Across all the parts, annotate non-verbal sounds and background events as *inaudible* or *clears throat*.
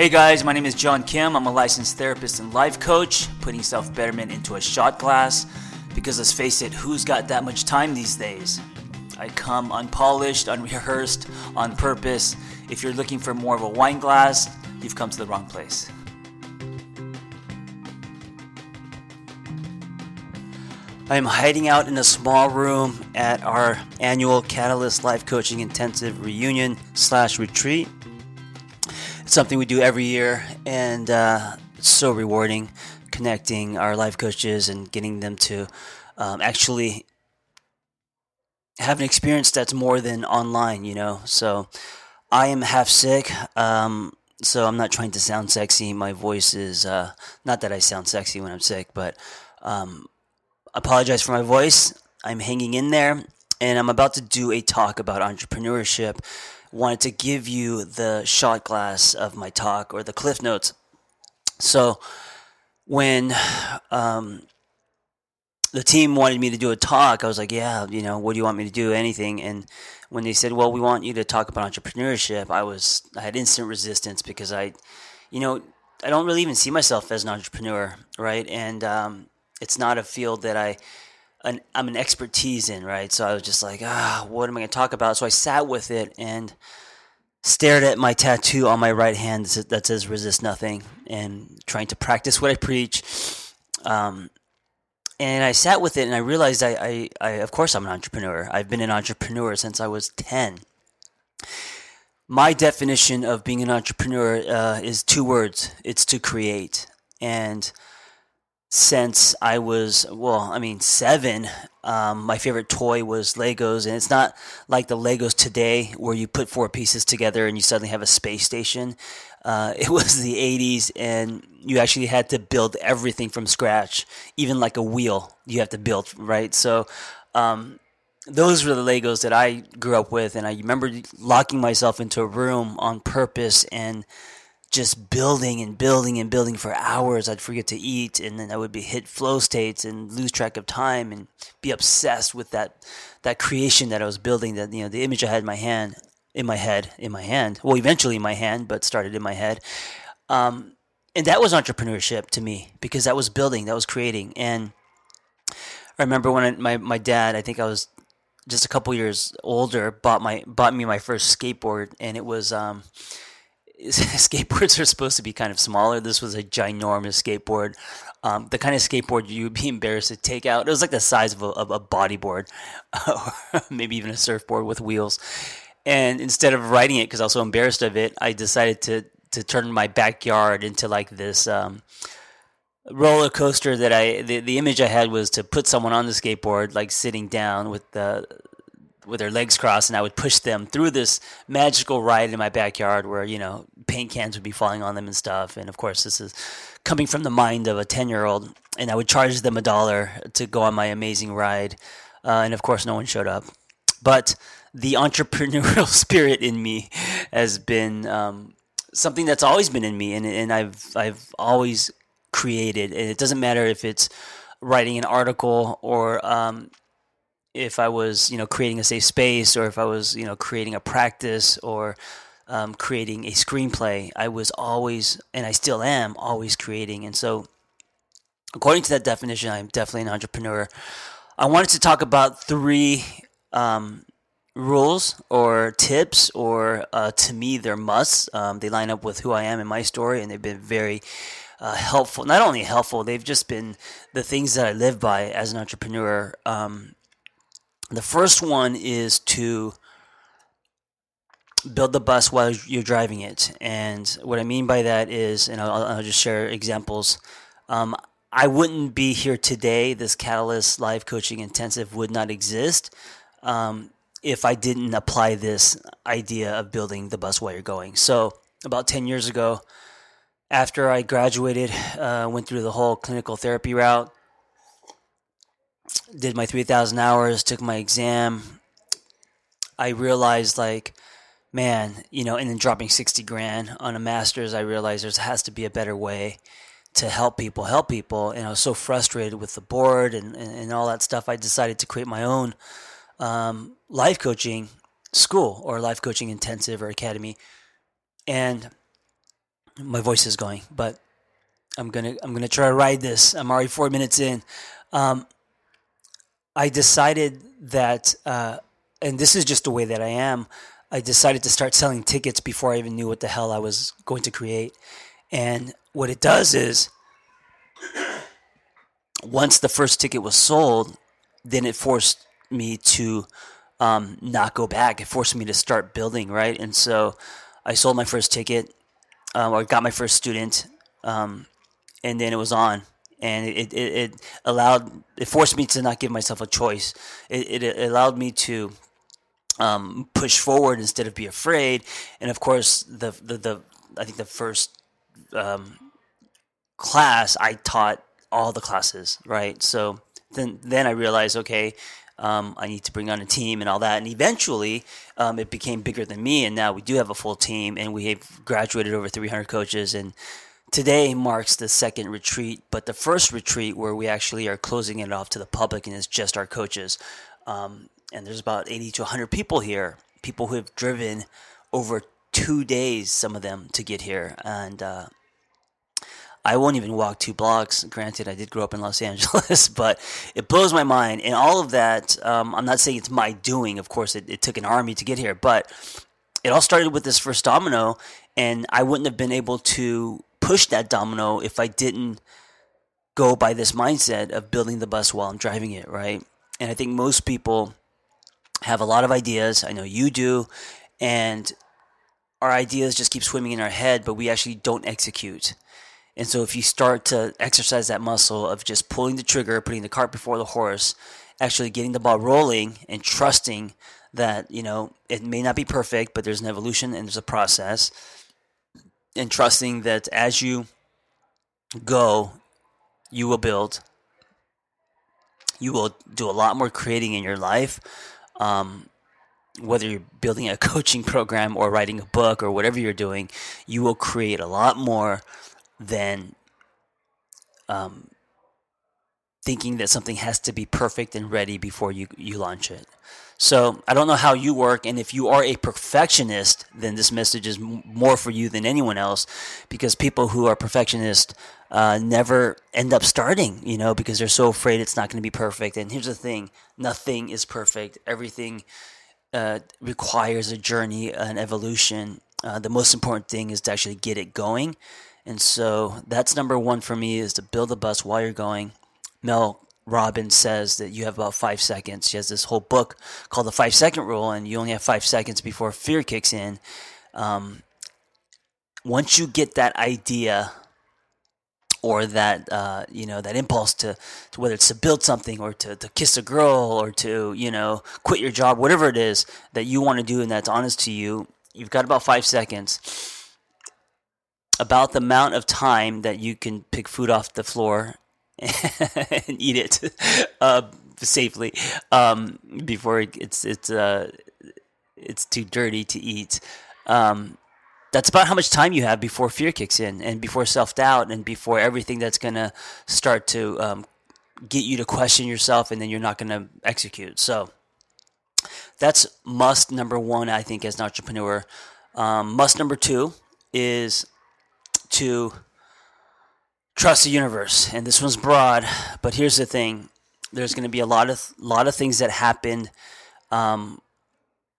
Hey guys, my name is John Kim. I'm a licensed therapist and life coach, putting self betterment into a shot glass. Because let's face it, who's got that much time these days? I come unpolished, unrehearsed, on purpose. If you're looking for more of a wine glass, you've come to the wrong place. I am hiding out in a small room at our annual Catalyst Life Coaching Intensive reunion slash retreat. Something we do every year, and uh, it's so rewarding connecting our life coaches and getting them to um, actually have an experience that's more than online, you know. So I am half sick, um, so I'm not trying to sound sexy. My voice is uh, not that I sound sexy when I'm sick, but um, apologize for my voice. I'm hanging in there, and I'm about to do a talk about entrepreneurship wanted to give you the shot glass of my talk or the cliff notes. So when um, the team wanted me to do a talk, I was like, yeah, you know, what do you want me to do? Anything. And when they said, well, we want you to talk about entrepreneurship, I was, I had instant resistance because I, you know, I don't really even see myself as an entrepreneur, right? And um, it's not a field that I, an I'm an expertise in, right? So I was just like, ah, what am I going to talk about? So I sat with it and stared at my tattoo on my right hand that says "Resist Nothing" and trying to practice what I preach. Um, and I sat with it and I realized I, I, I, of course, I'm an entrepreneur. I've been an entrepreneur since I was ten. My definition of being an entrepreneur uh, is two words. It's to create and since I was, well, I mean, seven. Um, my favorite toy was Legos, and it's not like the Legos today where you put four pieces together and you suddenly have a space station. Uh, *laughs* it was the 80s, and you actually had to build everything from scratch, even like a wheel you have to build, right? So, um, those were the Legos that I grew up with, and I remember locking myself into a room on purpose and just building and building and building for hours. I'd forget to eat, and then I would be hit flow states and lose track of time and be obsessed with that that creation that I was building. That you know, the image I had in my hand, in my head, in my hand. Well, eventually in my hand, but started in my head. Um, and that was entrepreneurship to me because that was building, that was creating. And I remember when I, my my dad, I think I was just a couple years older, bought my bought me my first skateboard, and it was. Um, *laughs* skateboards are supposed to be kind of smaller. This was a ginormous skateboard. Um, the kind of skateboard you'd be embarrassed to take out. It was like the size of a, of a bodyboard, *laughs* maybe even a surfboard with wheels. And instead of riding it, because I was so embarrassed of it, I decided to to turn my backyard into like this um, roller coaster. That I the, the image I had was to put someone on the skateboard, like sitting down with the with their legs crossed, and I would push them through this magical ride in my backyard where you know paint cans would be falling on them and stuff. And of course, this is coming from the mind of a ten year old, and I would charge them a dollar to go on my amazing ride. Uh, and of course, no one showed up. But the *laughs* entrepreneurial spirit in me has been um, something that's always been in me, and, and I've I've always created. And it doesn't matter if it's writing an article or um, if I was, you know, creating a safe space or if I was, you know, creating a practice or um, creating a screenplay, I was always, and I still am, always creating. And so, according to that definition, I'm definitely an entrepreneur. I wanted to talk about three um, rules or tips, or uh, to me, they're musts. Um, they line up with who I am in my story, and they've been very uh, helpful. Not only helpful, they've just been the things that I live by as an entrepreneur. Um, the first one is to build the bus while you're driving it. And what I mean by that is, and I'll, I'll just share examples. Um, I wouldn't be here today. This Catalyst Life Coaching Intensive would not exist um, if I didn't apply this idea of building the bus while you're going. So, about 10 years ago, after I graduated, uh, went through the whole clinical therapy route, did my 3000 hours took my exam i realized like man you know and then dropping 60 grand on a master's i realized there has to be a better way to help people help people and i was so frustrated with the board and, and, and all that stuff i decided to create my own um, life coaching school or life coaching intensive or academy and my voice is going, but I'm gonna I'm gonna try to ride this. I'm already four minutes in. Um, I decided that, uh, and this is just the way that I am. I decided to start selling tickets before I even knew what the hell I was going to create. And what it does is, once the first ticket was sold, then it forced me to um, not go back. It forced me to start building, right? And so I sold my first ticket, um, or got my first student, um, and then it was on. And it, it, it allowed, it forced me to not give myself a choice. It, it allowed me to um, push forward instead of be afraid. And of course, the, the, the I think the first um, class I taught all the classes, right? So then, then I realized, okay, um, I need to bring on a team and all that. And eventually, um, it became bigger than me. And now we do have a full team, and we have graduated over 300 coaches. And today marks the second retreat, but the first retreat where we actually are closing it off to the public and it's just our coaches. Um, and there's about 80 to 100 people here, people who have driven over two days, some of them, to get here. And uh, I won't even walk two blocks. Granted, I did grow up in Los *laughs* Angeles, but it blows my mind. And all of that, um, I'm not saying it's my doing. Of course, it, it took an army to get here, but it all started with this first domino, and I wouldn't have been able to push that domino if I didn't go by this mindset of building the bus while I'm driving it, right? And I think most people have a lot of ideas. I know you do. And our ideas just keep swimming in our head, but we actually don't execute. And so if you start to exercise that muscle of just pulling the trigger, putting the cart before the horse, actually getting the ball rolling and trusting that, you know, it may not be perfect, but there's an evolution and there's a process. And trusting that as you go, you will build. You will do a lot more creating in your life. Um, whether you're building a *laughs* coaching program or writing a book or whatever you're doing, you will create a lot more than um, thinking that something has to be perfect and ready before you, you launch it. So I don't know how you work, and if you are a perfectionist, then this message is m- more for you than anyone else, because people who are perfectionists uh, never end up starting, you know, because they're so afraid it's not going to be perfect. And here's the thing: nothing is perfect. Everything uh, requires a journey, an evolution. Uh, the most important thing is to actually get it going. And so that's number one for me is to build a bus while you're going. Mel Robbins says that you have about five seconds. She has this whole book called the five second rule, and you only have five seconds before fear kicks in. Um, once you get that idea or that uh, you know that impulse to, to, whether it's to build something or to, to kiss a girl or to you know quit your job whatever it is that you want to do and that's honest to you you've got about five seconds about the amount of time that you can pick food off the floor *laughs* and eat it *laughs* uh, safely um, before it's it's uh, it's too dirty to eat. Um, that's about how much time you have before fear kicks in, and before self doubt, and before everything that's gonna start to um, get you to question yourself, and then you're not gonna execute. So that's must number one, I think, as an entrepreneur. Um, must number two is to trust the universe. And this one's broad, but here's the thing: there's going to be a lot of lot of things that happen um,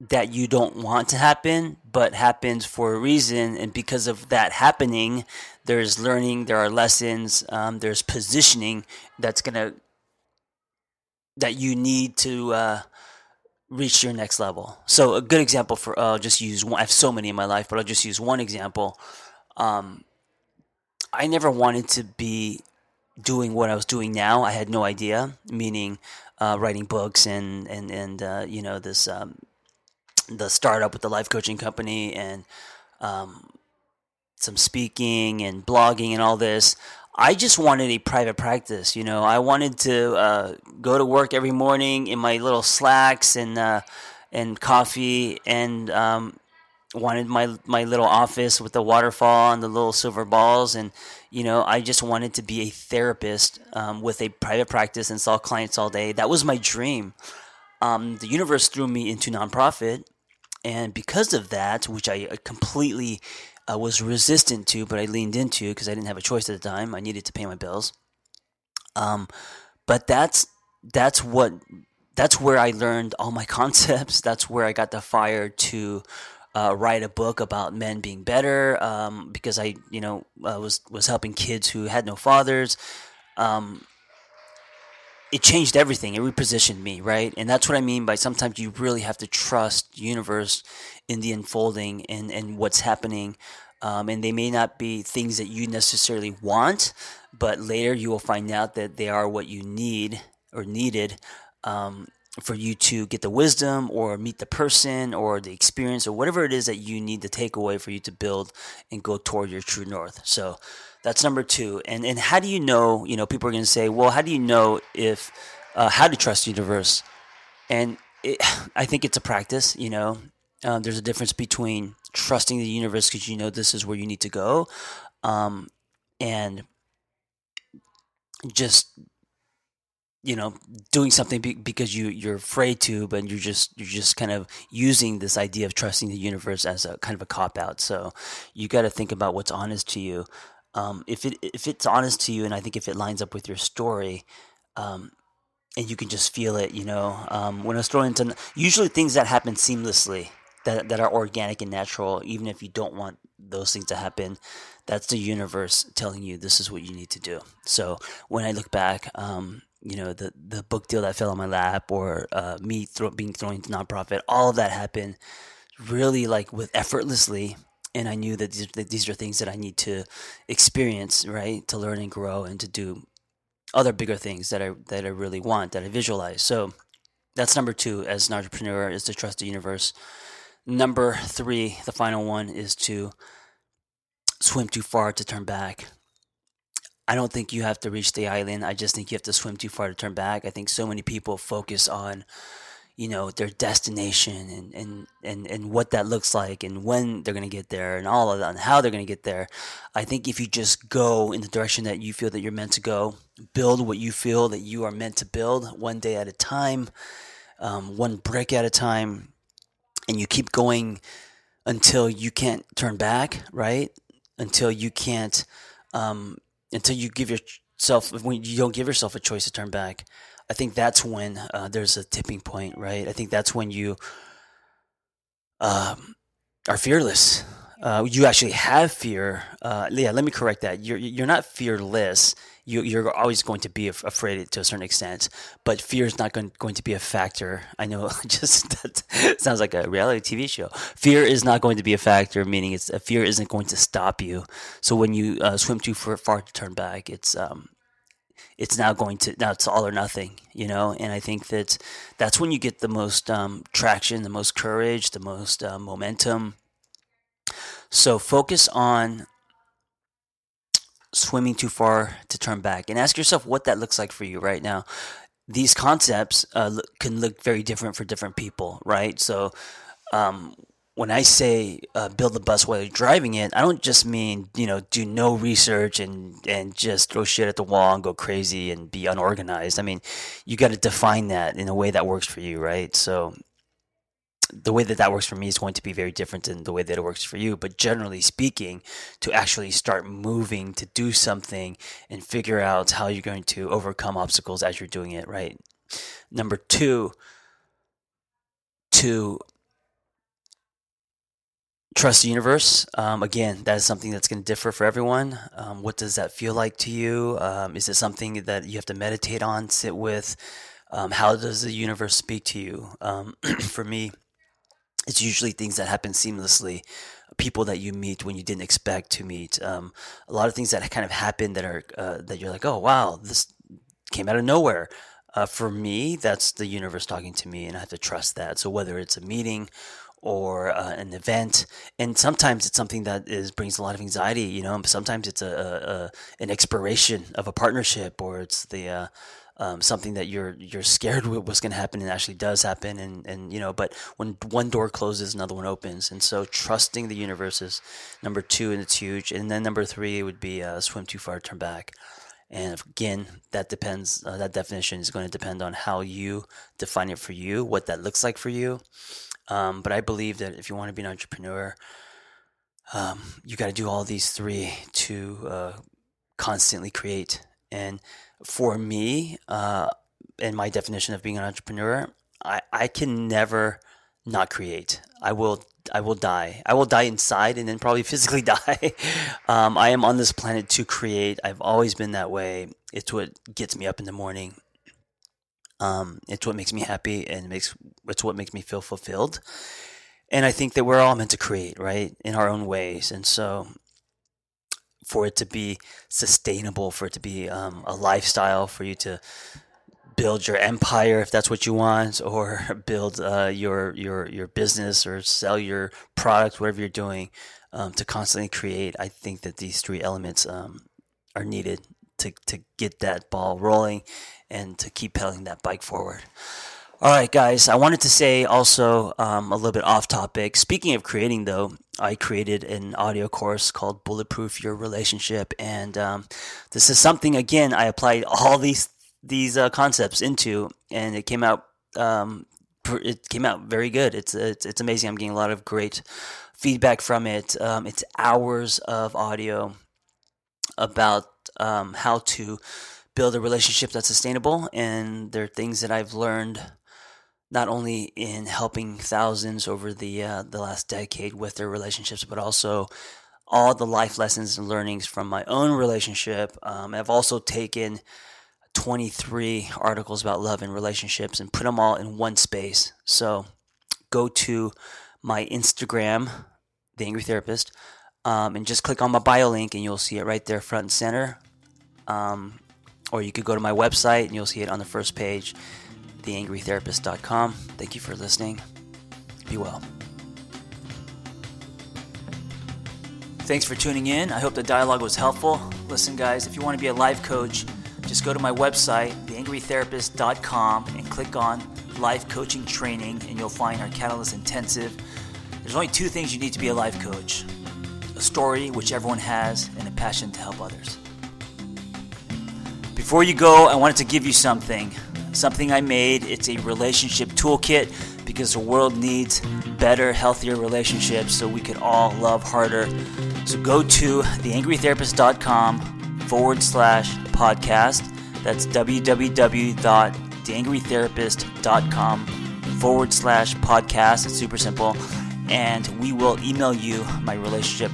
that you don't want to happen, but happens for a reason. And because of that happening, there's learning, there are lessons, um, there's positioning that's going to that you need to uh, reach your next level. So a good example for uh, I'll just use one. I have so many in my life, but I'll just use one example. Um, I never wanted to be doing what I was doing now. I had no idea, meaning uh, writing books and and and uh, you know this um, the startup with the life coaching company and um, some speaking and blogging and all this. I just wanted a private practice. You know, I wanted to uh, go to work every morning in my little slacks and uh, and coffee and um, wanted my my little office with the waterfall and the little silver balls and you know i just wanted to be a therapist um, with a private practice and saw clients all day that was my dream um, the universe threw me into nonprofit and because of that which i completely I was resistant to, but I leaned into because I didn't have a choice at the time. I needed to pay my bills. Um, but that's that's what that's where I learned all my *laughs* concepts. That's where I got the fire to uh, write a book about men being better um, because I, you know, uh, was was helping kids who had no fathers. Um, it changed everything. It repositioned me, right? And that's what I mean by sometimes you really have to trust universe in the unfolding and, and what's happening. Um, and they may not be things that you necessarily want, but later you will find out that they are what you need or needed um, for you to get the wisdom or meet the person or the experience or whatever it is that you need to take away for you to build and go toward your true north. So, that's number two. And and how do you know? You know, people are going to say, well, how do you know if uh, how to trust the universe? And it, *sighs* I think it's a practice. You know, um, there's a difference between trusting the universe because you know this is where you need to go, um, and just you know doing something be- because you you're afraid to but you're just you're just kind of using this idea of trusting the universe as a kind of a cop out so you got to think about what's honest to you um, if it if it's honest to you, and I think if it lines up with your story, um, and you can just feel it, you know, um, when was thrown into usually things that happen seamlessly, that that are organic and natural, even if you don't want those things to happen, that's the universe telling you this is what you need to do. So when I look back, um, you know, the the book deal that fell on my lap, or uh, me being thrown into nonprofit, all of that happened really like with effortlessly and I knew that these, that these are things that I need to experience, right, to learn and grow and to do other bigger things that I that I really want, that I visualize. So that's number two as an entrepreneur is to trust the universe. Number three, the final one, is to swim too far to turn back. I don't think you have to reach the island. I just think you have to swim too far to turn back. I think so many people focus on you know their destination and and and, and what that looks like and when they're going to get there and all of that and how they're going to get there i think if you just go in the direction that you feel that you're meant to go build what you feel that you are meant to build one day at a time um, one brick at a time and you keep going until you can't turn back right until you can't um, until you give yourself when you don't give yourself a choice to turn back I think that's when uh, there's a tipping point, right? I think that's when you um, are fearless. Uh, you actually have fear. Uh, yeah, let me correct that. You're you're not fearless. You, you're always going to be afraid to a certain extent, but fear is not going, going to be a factor. I know, *laughs* just that sounds like a reality TV show. Fear is not going to be a factor, meaning it's fear isn't going to stop you. So when you uh, swim too far to turn back, it's um, it's now going to now it's all or nothing, you know. And I think that that's when you get the most um, traction, the most courage, the most uh, momentum. So focus on swimming too far to turn back, and ask yourself what that looks like for you right now. These concepts uh, can look very different for different people, right? So um, when I say uh, build the bus while you're driving it, I don't just mean you know do no research and and just throw shit at the wall and go crazy and be unorganized. I mean, you got to define that in a way that works for you, right? So the way that that works for me is going to be very different than the way that it works for you. But generally speaking, to actually start moving, to do something, and figure out how you're going to overcome obstacles as you're doing it, right? Number two, to trust the universe. Um, again, that is something that's going to differ for everyone. Um, what does that feel like to you? Um, is it something that you have to meditate on, sit with? Um, how does the universe speak to you? Um, *clears throat* for me, it's usually things that happen seamlessly. People that you meet when you didn't expect to meet. Um, a lot of things that kind of happen that are uh, that you're like, oh wow, this came out of nowhere. Uh, for me, that's the universe talking to me, and I have to trust that. So whether it's a meeting or uh, an event and sometimes it's something that is brings a lot of anxiety you know sometimes it's a, a, a an expiration of a partnership or it's the uh, um, something that you're you're scared what's going to happen and actually does happen and and you know but when one door closes another one opens and so trusting the universe is number two and it's huge and then number three would be uh, swim too far turn back and again, that depends. Uh, that definition is going to depend on how you define it for you, what that looks like for you. Um, but I believe that if you want to be an entrepreneur, um, you got to do all these three to uh, constantly create. And for me, uh, in my definition of being an entrepreneur, I, I can never not create. I will I will die. I will die inside and then probably *laughs* physically die. um, I am on this planet to create. I've always been that way. It's what gets me up in the morning. Um, it's what makes me happy and makes it's what makes me feel fulfilled. And I think that we're all meant to create, right, in our own ways. And so, for it to be sustainable, for it to be um, a lifestyle, for you to build your empire if that's what you want, or *laughs* build uh, your your your business or sell your product, whatever you're doing, um, to constantly create. I think that these three elements um, are needed to to get that ball rolling and to keep pedaling that bike forward. All right, guys. I wanted to say also um, a little bit off topic. Speaking of creating, though, I created an audio course called Bulletproof Your Relationship, and um, this is something again I applied all these these uh, concepts into, and it came out um, it came out very good. It's, it's it's amazing. I'm getting a lot of great feedback from it. Um, it's hours of audio about um, how to build a relationship that's sustainable, and there are things that I've learned not only in helping thousands over the uh, the last decade with their relationships, but also all the life lessons and learnings from my own relationship. Um, I've also taken 23 articles about love and relationships and put them all in one space. So go to my Instagram, The Angry Therapist, um, and just click on my bio link and you'll see it right there front and center. Um, or you could go to my website and you'll see it on the first page, theangrytherapist.com. Thank you for listening. Be well. Thanks for tuning in. I hope the dialogue was helpful. Listen, guys, if you want to be a life coach, just go to my website, theangrytherapist.com, and click on Life Coaching Training, and you'll find our Catalyst Intensive. There's only two things you need to be a life coach a story, which everyone has, and a passion to help others. Before you go, I wanted to give you something. Something I made. It's a relationship toolkit because the world needs better, healthier relationships so we could all love harder. So go to theangrytherapist.com forward slash podcast. That's www.theangrytherapist.com forward slash podcast. It's super simple. And we will email you my relationship.